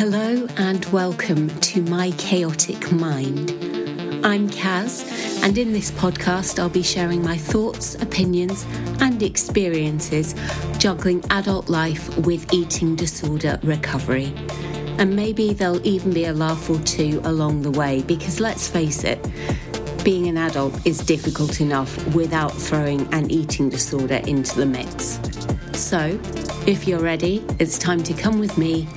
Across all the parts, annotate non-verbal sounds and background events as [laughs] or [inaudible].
Hello and welcome to My Chaotic Mind. I'm Kaz, and in this podcast, I'll be sharing my thoughts, opinions, and experiences juggling adult life with eating disorder recovery. And maybe there'll even be a laugh or two along the way because let's face it, being an adult is difficult enough without throwing an eating disorder into the mix. So, if you're ready, it's time to come with me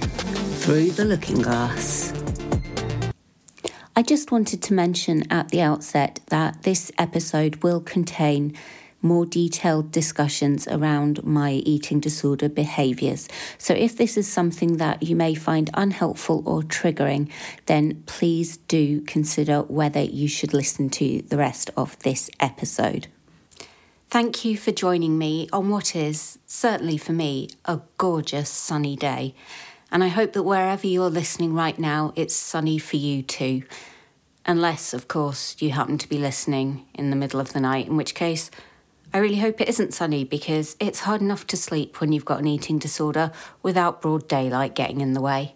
through the looking glass. I just wanted to mention at the outset that this episode will contain more detailed discussions around my eating disorder behaviours. So, if this is something that you may find unhelpful or triggering, then please do consider whether you should listen to the rest of this episode. Thank you for joining me on what is, certainly for me, a gorgeous sunny day. And I hope that wherever you're listening right now, it's sunny for you too. Unless, of course, you happen to be listening in the middle of the night, in which case, I really hope it isn't sunny because it's hard enough to sleep when you've got an eating disorder without broad daylight getting in the way.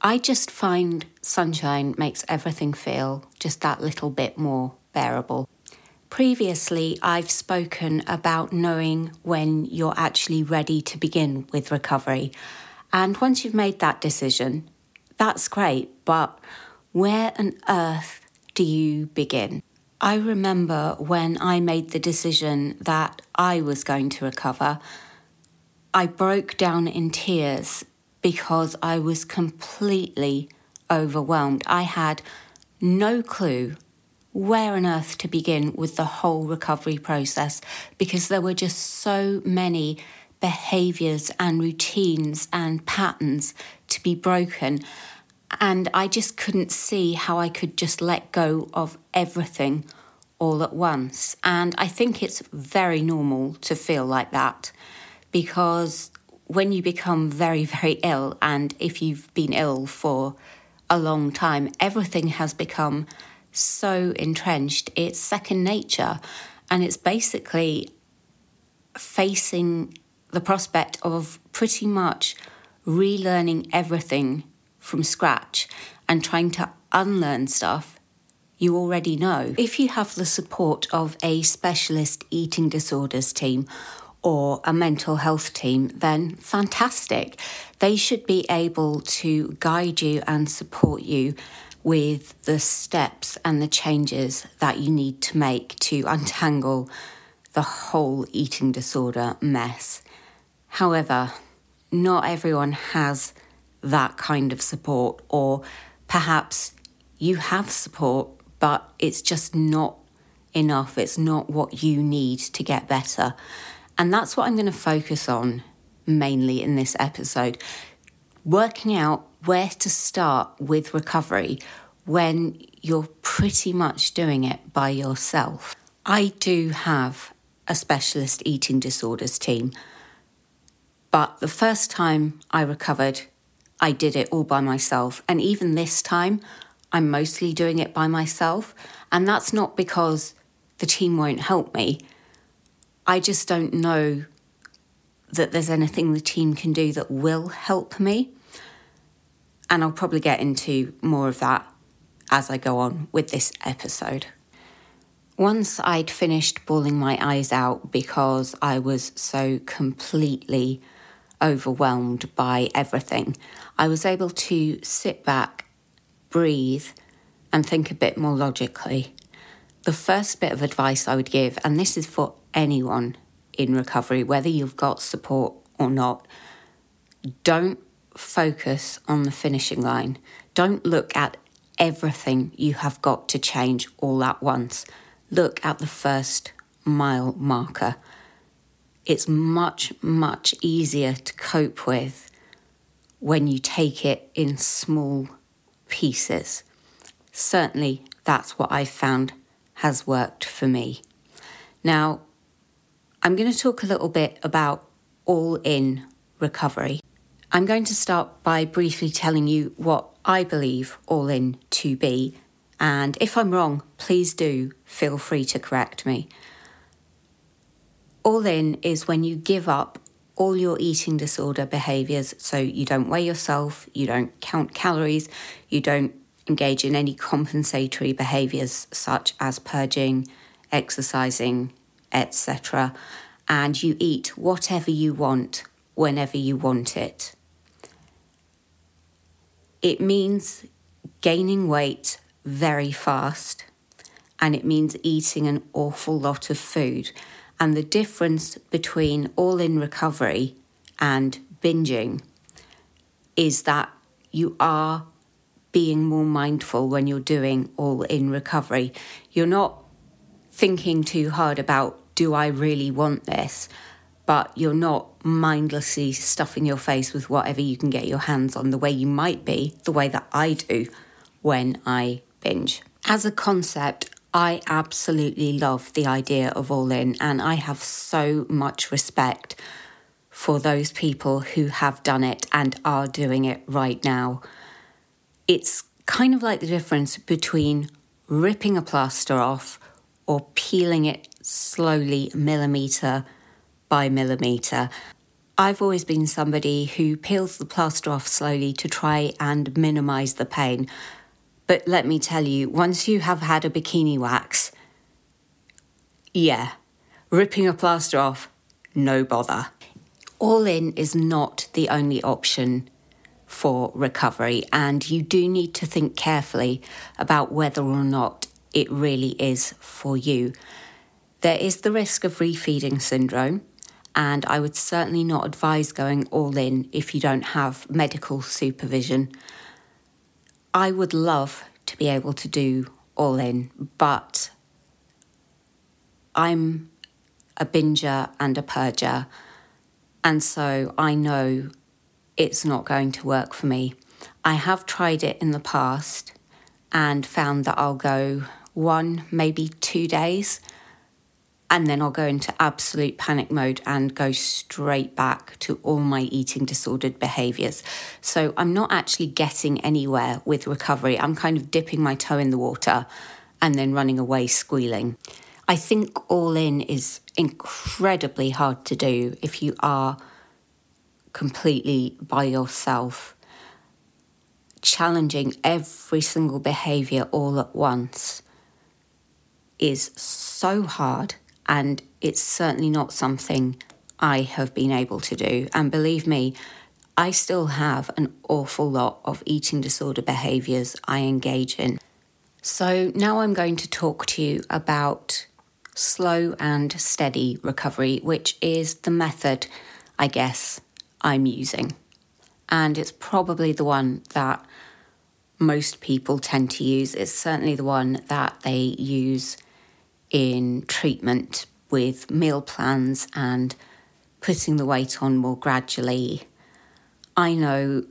I just find sunshine makes everything feel just that little bit more bearable. Previously, I've spoken about knowing when you're actually ready to begin with recovery. And once you've made that decision, that's great, but where on earth do you begin? I remember when I made the decision that I was going to recover, I broke down in tears because I was completely overwhelmed. I had no clue where on earth to begin with the whole recovery process because there were just so many behaviors and routines and patterns to be broken. And I just couldn't see how I could just let go of everything all at once. And I think it's very normal to feel like that because when you become very, very ill, and if you've been ill for a long time, everything has become so entrenched. It's second nature. And it's basically facing the prospect of pretty much relearning everything from scratch and trying to unlearn stuff you already know. If you have the support of a specialist eating disorders team or a mental health team, then fantastic. They should be able to guide you and support you with the steps and the changes that you need to make to untangle the whole eating disorder mess. However, not everyone has that kind of support, or perhaps you have support, but it's just not enough. It's not what you need to get better. And that's what I'm going to focus on mainly in this episode working out where to start with recovery when you're pretty much doing it by yourself. I do have a specialist eating disorders team, but the first time I recovered, I did it all by myself. And even this time, I'm mostly doing it by myself. And that's not because the team won't help me. I just don't know that there's anything the team can do that will help me. And I'll probably get into more of that as I go on with this episode. Once I'd finished bawling my eyes out because I was so completely overwhelmed by everything, I was able to sit back, breathe, and think a bit more logically. The first bit of advice I would give, and this is for anyone in recovery, whether you've got support or not, don't focus on the finishing line. Don't look at everything you have got to change all at once. Look at the first mile marker. It's much, much easier to cope with when you take it in small pieces. Certainly, that's what I've found has worked for me. Now, I'm going to talk a little bit about all in recovery. I'm going to start by briefly telling you what I believe all in to be, and if I'm wrong, please do feel free to correct me. All in is when you give up all your eating disorder behaviors. So you don't weigh yourself, you don't count calories, you don't engage in any compensatory behaviors such as purging, exercising, etc. And you eat whatever you want whenever you want it. It means gaining weight very fast and it means eating an awful lot of food. And the difference between all in recovery and binging is that you are being more mindful when you're doing all in recovery. You're not thinking too hard about, do I really want this? But you're not mindlessly stuffing your face with whatever you can get your hands on the way you might be, the way that I do when I binge. As a concept, I absolutely love the idea of all in, and I have so much respect for those people who have done it and are doing it right now it's kind of like the difference between ripping a plaster off or peeling it slowly, millimetre by millimetre. I've always been somebody who peels the plaster off slowly to try and minimise the pain. But let me tell you, once you have had a bikini wax, yeah, ripping a plaster off, no bother. All in is not the only option for recovery, and you do need to think carefully about whether or not it really is for you. There is the risk of refeeding syndrome, and I would certainly not advise going all in if you don't have medical supervision. I would love to be able to do all in, but I'm a binger and a purger, and so I know it's not going to work for me. I have tried it in the past and found that I'll go one, maybe two days, and then I'll go into absolute panic mode and go straight back to all my eating disordered behaviors. So I'm not actually getting anywhere with recovery. I'm kind of dipping my toe in the water and then running away squealing. I think all in is incredibly hard to do if you are completely by yourself, challenging every single behavior all at once is so hard, and it's certainly not something I have been able to do. And believe me, I still have an awful lot of eating disorder behaviors I engage in. So now I'm going to talk to you about slow and steady recovery, which is the method, I guess, I'm using. And it's probably the one that most people tend to use. It's certainly the one that they use in treatment with meal plans and putting the weight on more gradually. I know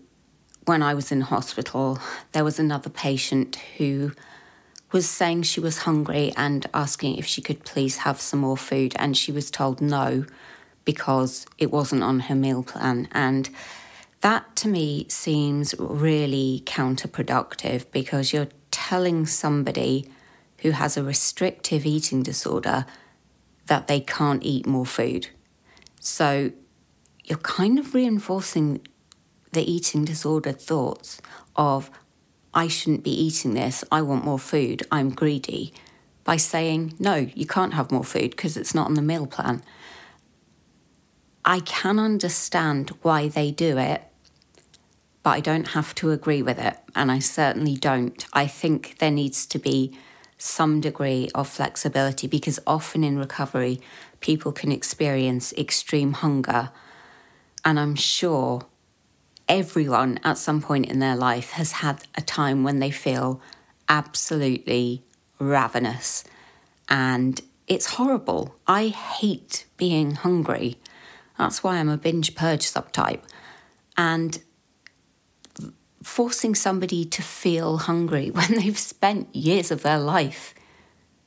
when I was in hospital, there was another patient who was saying she was hungry and asking if she could please have some more food, and she was told no because it wasn't on her meal plan. And that to me seems really counterproductive because you're telling somebody who has a restrictive eating disorder that they can't eat more food. So you're kind of reinforcing the eating disorder thoughts of, I shouldn't be eating this, I want more food, I'm greedy, by saying, no, you can't have more food because it's not on the meal plan. I can understand why they do it, but I don't have to agree with it. And I certainly don't. I think there needs to be some degree of flexibility because often in recovery, people can experience extreme hunger. And I'm sure everyone at some point in their life has had a time when they feel absolutely ravenous. And it's horrible. I hate being hungry. That's why I'm a binge purge subtype. And forcing somebody to feel hungry [laughs] when they've spent years of their life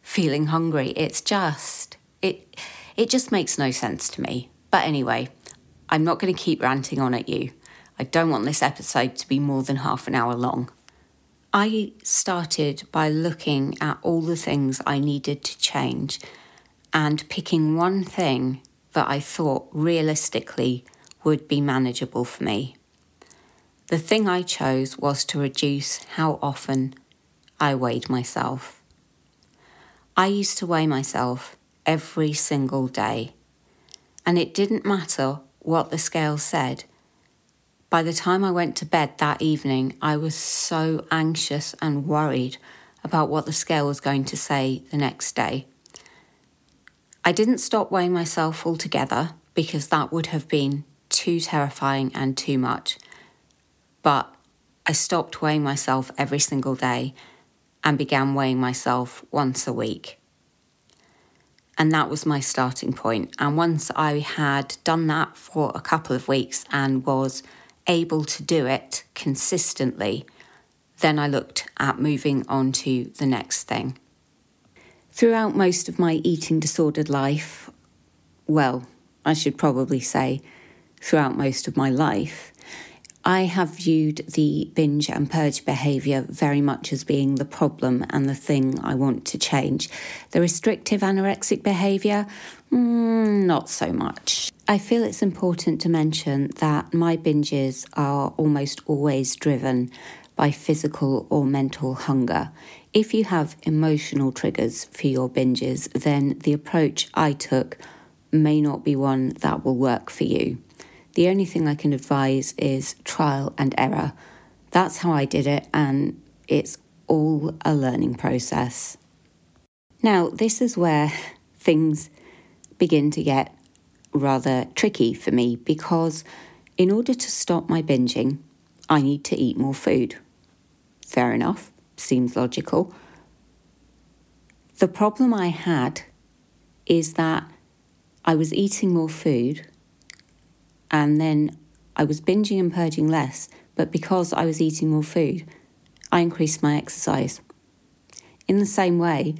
feeling hungry, it's just it it just makes no sense to me. But anyway, I'm not going to keep ranting on at you. I don't want this episode to be more than half an hour long. I started by looking at all the things I needed to change and picking one thing that I thought realistically would be manageable for me. The thing I chose was to reduce how often I weighed myself. I used to weigh myself every single day, and it didn't matter what the scale said. By the time I went to bed that evening, I was so anxious and worried about what the scale was going to say the next day. I didn't stop weighing myself altogether because that would have been too terrifying and too much. But I stopped weighing myself every single day and began weighing myself once a week. And that was my starting point. And once I had done that for a couple of weeks and was able to do it consistently, then I looked at moving on to the next thing. Throughout most of my eating disordered life, well, I should probably say throughout most of my life, I have viewed the binge and purge behaviour very much as being the problem and the thing I want to change. The restrictive anorexic behaviour, mm, not so much. I feel it's important to mention that my binges are almost always driven by physical or mental hunger. If you have emotional triggers for your binges, then the approach I took may not be one that will work for you. The only thing I can advise is trial and error. That's how I did it, and it's all a learning process. Now, this is where [laughs] things begin to get rather tricky for me because in order to stop my binging, I need to eat more food. Fair enough, seems logical. The problem I had is that I was eating more food and then I was binging and purging less, but because I was eating more food, I increased my exercise. In the same way,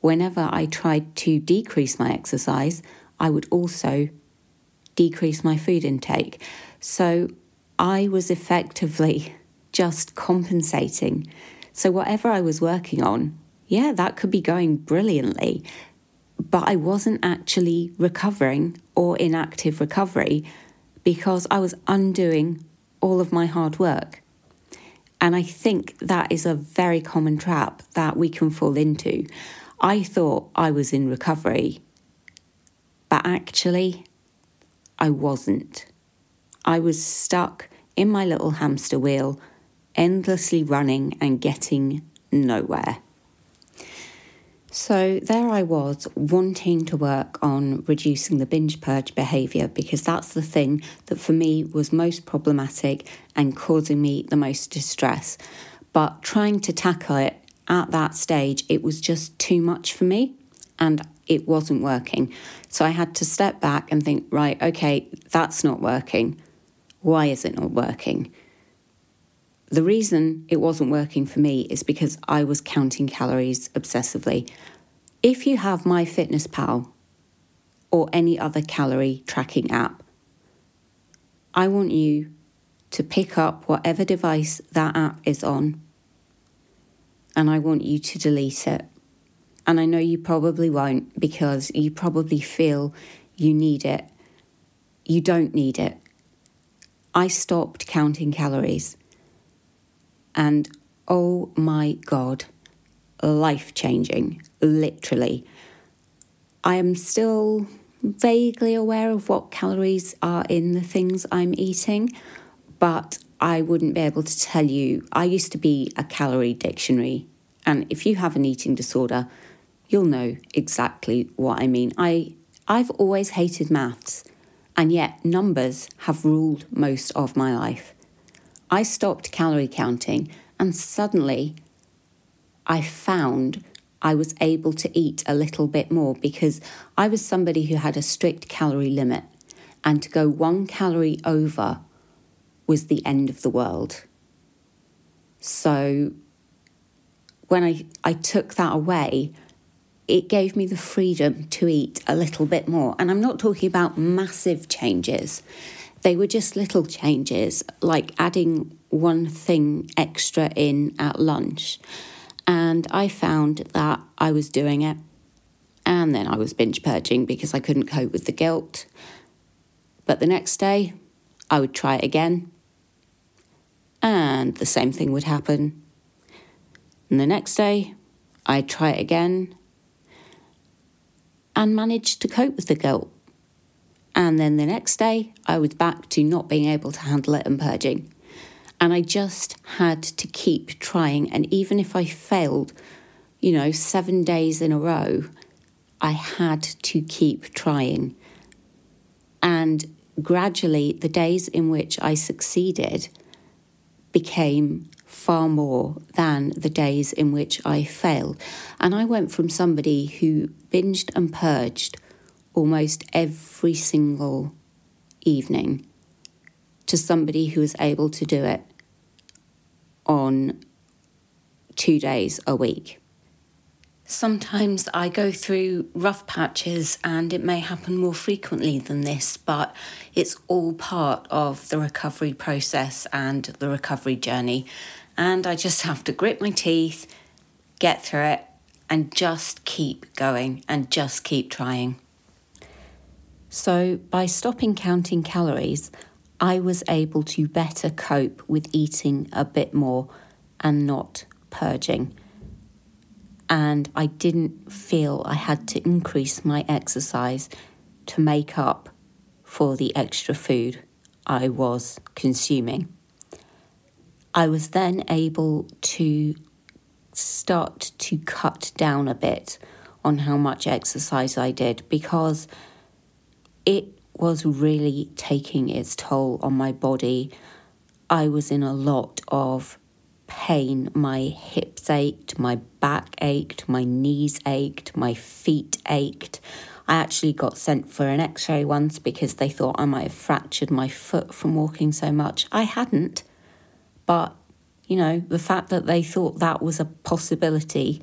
whenever I tried to decrease my exercise, I would also decrease my food intake. So I was effectively [laughs] just compensating. So whatever I was working on, yeah, that could be going brilliantly, but I wasn't actually recovering or in active recovery because I was undoing all of my hard work. And I think that is a very common trap that we can fall into. I thought I was in recovery, but actually, I wasn't. I was stuck in my little hamster wheel, endlessly running and getting nowhere. So there I was wanting to work on reducing the binge purge behaviour because that's the thing that for me was most problematic and causing me the most distress. But trying to tackle it at that stage, it was just too much for me and it wasn't working. So I had to step back and think, right, okay, that's not working. Why is it not working? The reason it wasn't working for me is because I was counting calories obsessively. If you have MyFitnessPal or any other calorie tracking app, I want you to pick up whatever device that app is on and I want you to delete it. And I know you probably won't because you probably feel you need it. You don't need it. I stopped counting calories. And oh my God, life changing, literally. I am still vaguely aware of what calories are in the things I'm eating, but I wouldn't be able to tell you. I used to be a calorie dictionary, and if you have an eating disorder, you'll know exactly what I mean. I I've always hated maths, and yet numbers have ruled most of my life. I stopped calorie counting, and suddenly I found I was able to eat a little bit more because I was somebody who had a strict calorie limit, and to go one calorie over was the end of the world. So when I, I took that away, it gave me the freedom to eat a little bit more. And I'm not talking about massive changes, they were just little changes, like adding one thing extra in at lunch. And I found that I was doing it. And then I was binge purging because I couldn't cope with the guilt. But the next day, I would try it again, and the same thing would happen. And the next day, I'd try it again and manage to cope with the guilt. And then the next day, I was back to not being able to handle it and purging. And I just had to keep trying. And even if I failed, you know, seven days in a row, I had to keep trying. And gradually, the days in which I succeeded became far more than the days in which I failed. And I went from somebody who binged and purged almost every single evening to somebody who was able to do it on two days a week. Sometimes I go through rough patches and it may happen more frequently than this, but it's all part of the recovery process and the recovery journey. And I just have to grit my teeth, get through it, and just keep going and just keep trying. So, by stopping counting calories, I was able to better cope with eating a bit more and not purging. And I didn't feel I had to increase my exercise to make up for the extra food I was consuming. I was then able to start to cut down a bit on how much exercise I did because it was really taking its toll on my body. I was in a lot of pain. My hips ached, my back ached, my knees ached, my feet ached. I actually got sent for an x ray once because they thought I might have fractured my foot from walking so much. I hadn't. But, you know, the fact that they thought that was a possibility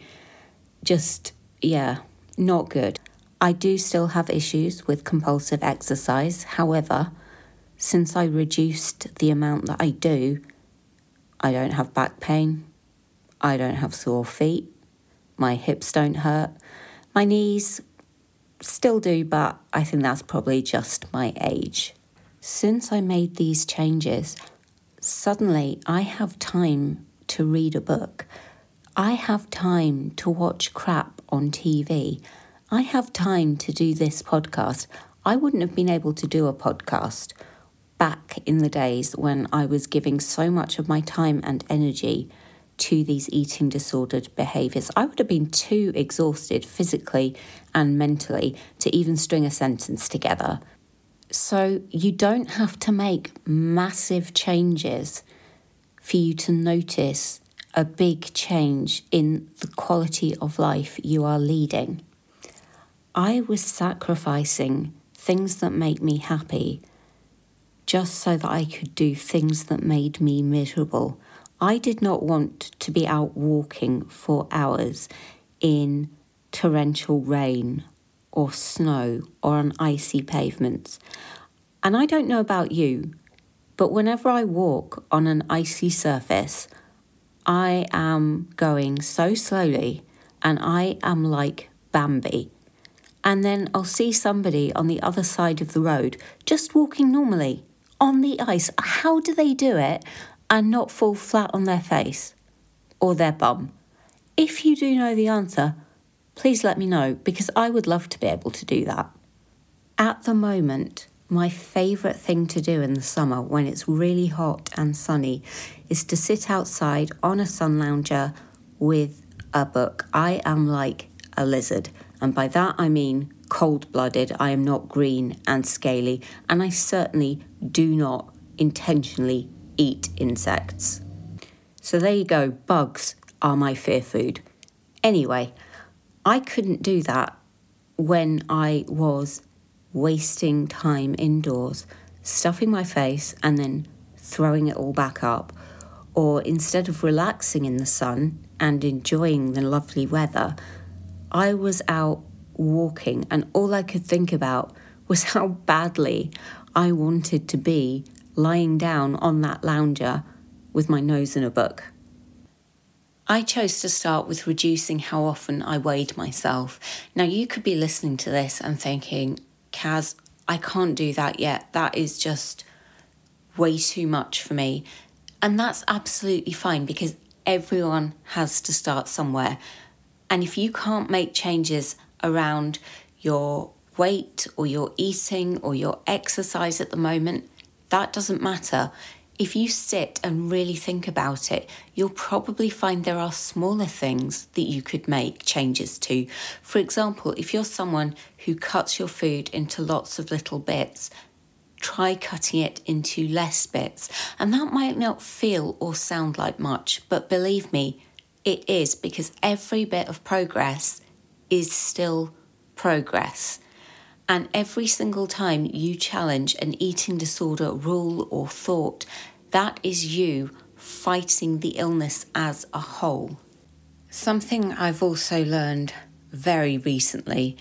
just, yeah, not good. I do still have issues with compulsive exercise. However, since I reduced the amount that I do, I don't have back pain. I don't have sore feet. My hips don't hurt. My knees still do, but I think that's probably just my age. Since I made these changes, suddenly I have time to read a book. I have time to watch crap on TV. I have time to do this podcast. I wouldn't have been able to do a podcast back in the days when I was giving so much of my time and energy to these eating disordered behaviours. I would have been too exhausted physically and mentally to even string a sentence together. So you don't have to make massive changes for you to notice a big change in the quality of life you are leading. I was sacrificing things that make me happy just so that I could do things that made me miserable. I did not want to be out walking for hours in torrential rain or snow or on icy pavements. And I don't know about you, but whenever I walk on an icy surface, I am going so slowly and I am like Bambi. And then I'll see somebody on the other side of the road just walking normally on the ice. How do they do it and not fall flat on their face or their bum? If you do know the answer, please let me know because I would love to be able to do that. At the moment, my favourite thing to do in the summer when it's really hot and sunny is to sit outside on a sun lounger with a book. I am like a lizard, and by that I mean cold blooded. I am not green and scaly, and I certainly do not intentionally eat insects. So there you go, bugs are my fear food. Anyway, I couldn't do that when I was wasting time indoors, stuffing my face and then throwing it all back up. Or instead of relaxing in the sun and enjoying the lovely weather, I was out walking and all I could think about was how badly I wanted to be lying down on that lounger with my nose in a book. I chose to start with reducing how often I weighed myself. Now, you could be listening to this and thinking, Kaz, I can't do that yet. That is just way too much for me. And that's absolutely fine because everyone has to start somewhere. And if you can't make changes around your weight or your eating or your exercise at the moment, that doesn't matter. If you sit and really think about it, you'll probably find there are smaller things that you could make changes to. For example, if you're someone who cuts your food into lots of little bits, try cutting it into less bits. And that might not feel or sound like much, but believe me, it is because every bit of progress is still progress. And every single time you challenge an eating disorder rule or thought, that is you fighting the illness as a whole. Something I've also learned very recently,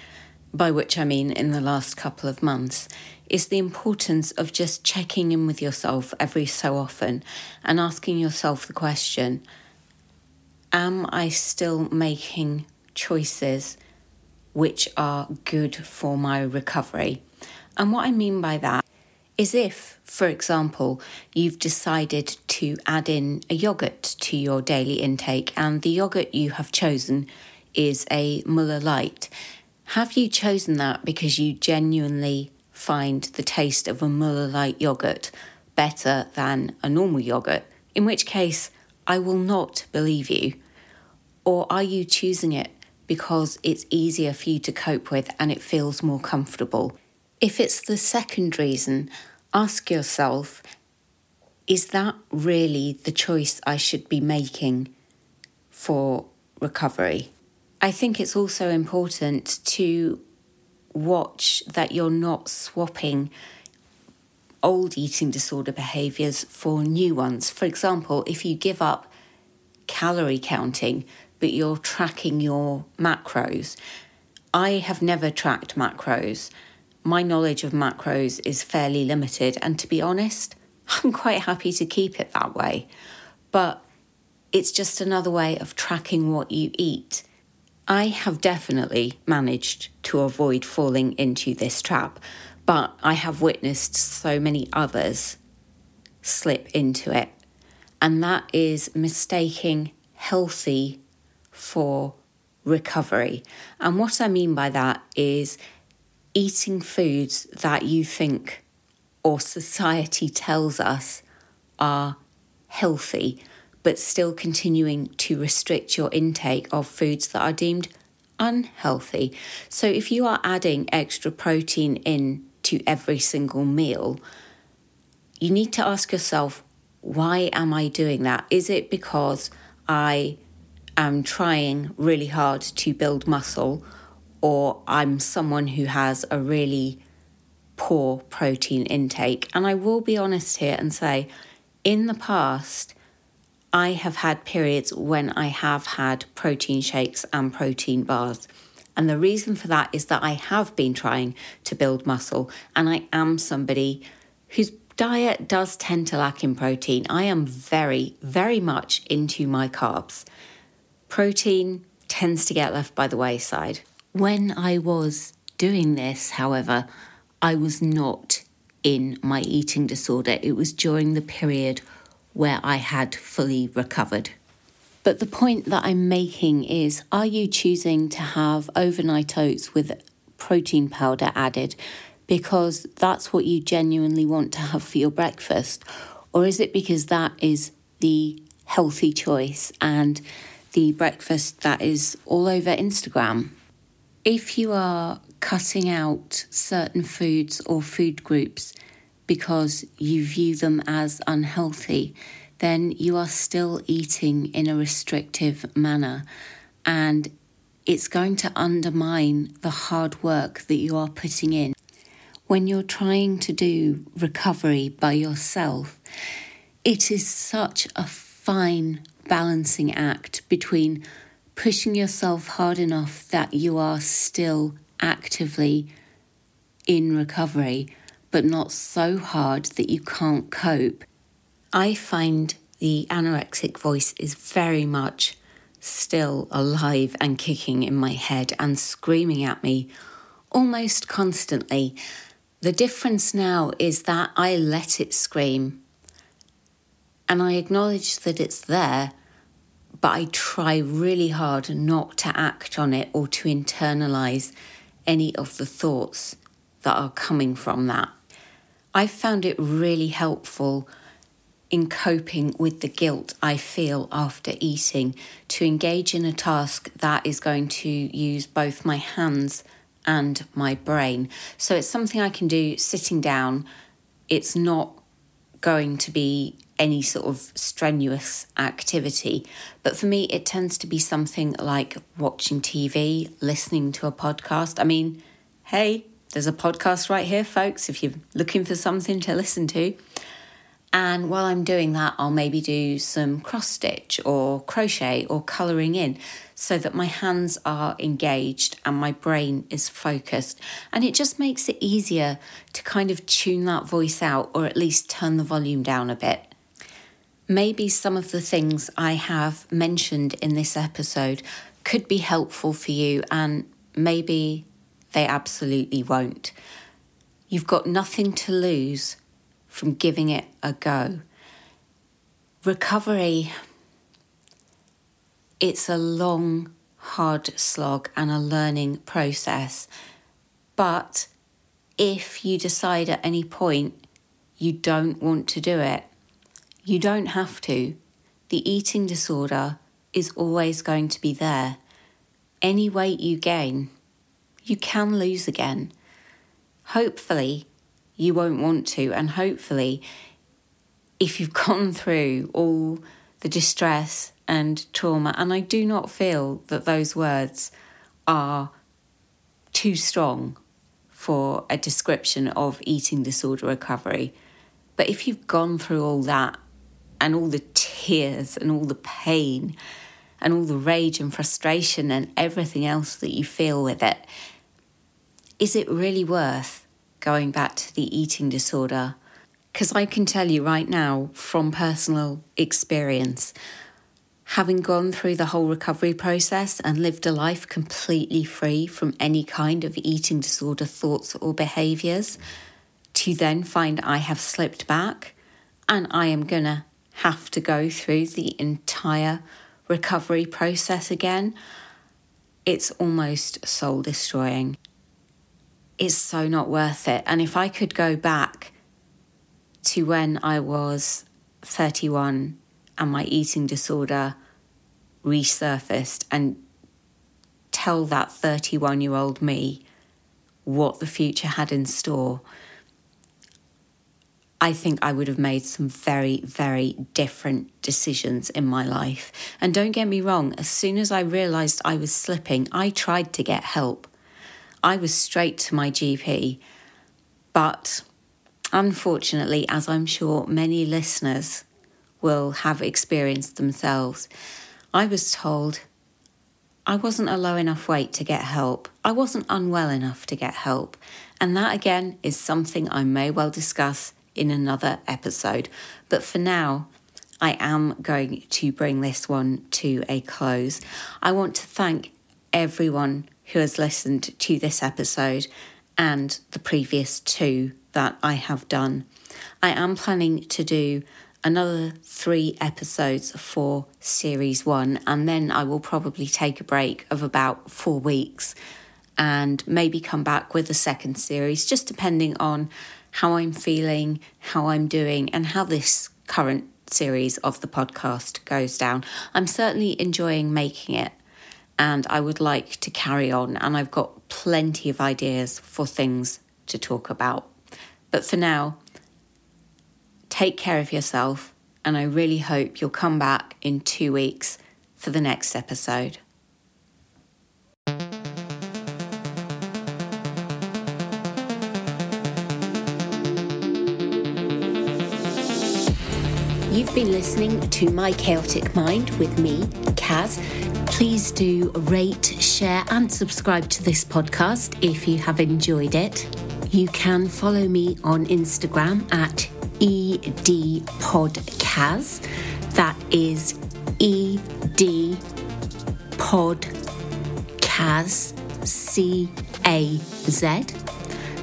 by which I mean in the last couple of months, is the importance of just checking in with yourself every so often and asking yourself the question Am I still making choices which are good for my recovery. And what I mean by that is if, for example, you've decided to add in a yogurt to your daily intake and the yogurt you have chosen is a Muller Light, have you chosen that because you genuinely find the taste of a Muller Light yogurt better than a normal yogurt? In which case, I will not believe you. Or are you choosing it because it's easier for you to cope with and it feels more comfortable. If it's the second reason, ask yourself is that really the choice I should be making for recovery? I think it's also important to watch that you're not swapping old eating disorder behaviours for new ones. For example, if you give up calorie counting but you're tracking your macros. I have never tracked macros. My knowledge of macros is fairly limited, and to be honest, [laughs] I'm quite happy to keep it that way. But it's just another way of tracking what you eat. I have definitely managed to avoid falling into this trap, but I have witnessed so many others slip into it. And that is mistaking healthy for recovery. And what I mean by that is eating foods that you think or society tells us are healthy, but still continuing to restrict your intake of foods that are deemed unhealthy. So if you are adding extra protein in to every single meal, you need to ask yourself, why am I doing that? Is it because I am trying really hard to build muscle, or I'm someone who has a really poor protein intake. And I will be honest here and say, in the past, I have had periods when I have had protein shakes and protein bars. And the reason for that is that I have been trying to build muscle and I am somebody whose diet does tend to lack in protein. I am very, very much into my carbs. Protein tends to get left by the wayside. When I was doing this, however, I was not in my eating disorder. It was during the period where I had fully recovered. But the point that I'm making is are you choosing to have overnight oats with protein powder added because that's what you genuinely want to have for your breakfast? Or is it because that is the healthy choice and the breakfast that is all over Instagram. If you are cutting out certain foods or food groups because you view them as unhealthy, then you are still eating in a restrictive manner and it's going to undermine the hard work that you are putting in. When you're trying to do recovery by yourself, it is such a fine balancing act between pushing yourself hard enough that you are still actively in recovery, but not so hard that you can't cope. I find the anorexic voice is very much still alive and kicking in my head and screaming at me almost constantly. The difference now is that I let it scream and I acknowledge that it's there, but I try really hard not to act on it or to internalize any of the thoughts that are coming from that. I've found it really helpful in coping with the guilt I feel after eating to engage in a task that is going to use both my hands and my brain. So it's something I can do sitting down. It's not going to be any sort of strenuous activity. But for me, it tends to be something like watching TV, listening to a podcast. I mean, hey, there's a podcast right here, folks, if you're looking for something to listen to. And while I'm doing that, I'll maybe do some cross stitch or crochet or colouring in so that my hands are engaged and my brain is focused. And it just makes it easier to kind of tune that voice out or at least turn the volume down a bit. Maybe some of the things I have mentioned in this episode could be helpful for you, and maybe they absolutely won't. You've got nothing to lose from giving it a go. Recovery, it's a long, hard slog and a learning process. But if you decide at any point you don't want to do it, you don't have to. The eating disorder is always going to be there. Any weight you gain, you can lose again. Hopefully, you won't want to. And hopefully, if you've [laughs] gone through all the distress and trauma, and I do not feel that those words are too strong for a description of eating disorder recovery. But if you've gone through all that and all the tears and all the pain and all the rage and frustration and everything else that you feel with it, is it really worth going back to the eating disorder. Because I can tell you right now from personal experience, having gone through the whole recovery process and lived a life completely free from any kind of eating disorder thoughts or behaviours, to then find I have slipped back and I am going to have to go through the entire recovery process again, it's almost soul destroying is so not worth it. And if I could go back to when I was 31 and my eating disorder resurfaced and tell that 31 year old me what the future had in store, I think I would have made some very, very different decisions in my life. And don't get me wrong, as soon as I realised I was slipping, I tried to get help. I was straight to my GP. But unfortunately, as I'm sure many listeners will have experienced themselves, I was told I wasn't a low enough weight to get help. I wasn't unwell enough to get help. And that again is something I may well discuss in another episode. But for now, I am going to bring this one to a close. I want to thank everyone who has listened to this episode and the previous two that I have done. I am planning to do another three episodes for series one, and then I will probably take a break of about four weeks and maybe come back with a second series, just depending on how I'm feeling, how I'm doing, and how this current series of the podcast goes down. I'm certainly enjoying making it and I would like to carry on. And I've got plenty of ideas for things to talk about. But for now, take care of yourself, and I really hope you'll come back in two weeks for the next episode. You've been listening to My Chaotic Mind with me, Please do rate, share, and subscribe to this podcast if you have enjoyed it. You can follow me on Instagram at edpodcaz. That is ed pod C A Z.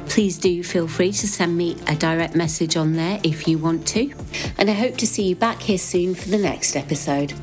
Please do feel free to send me a direct message on there if you want to. And I hope to see you back here soon for the next episode.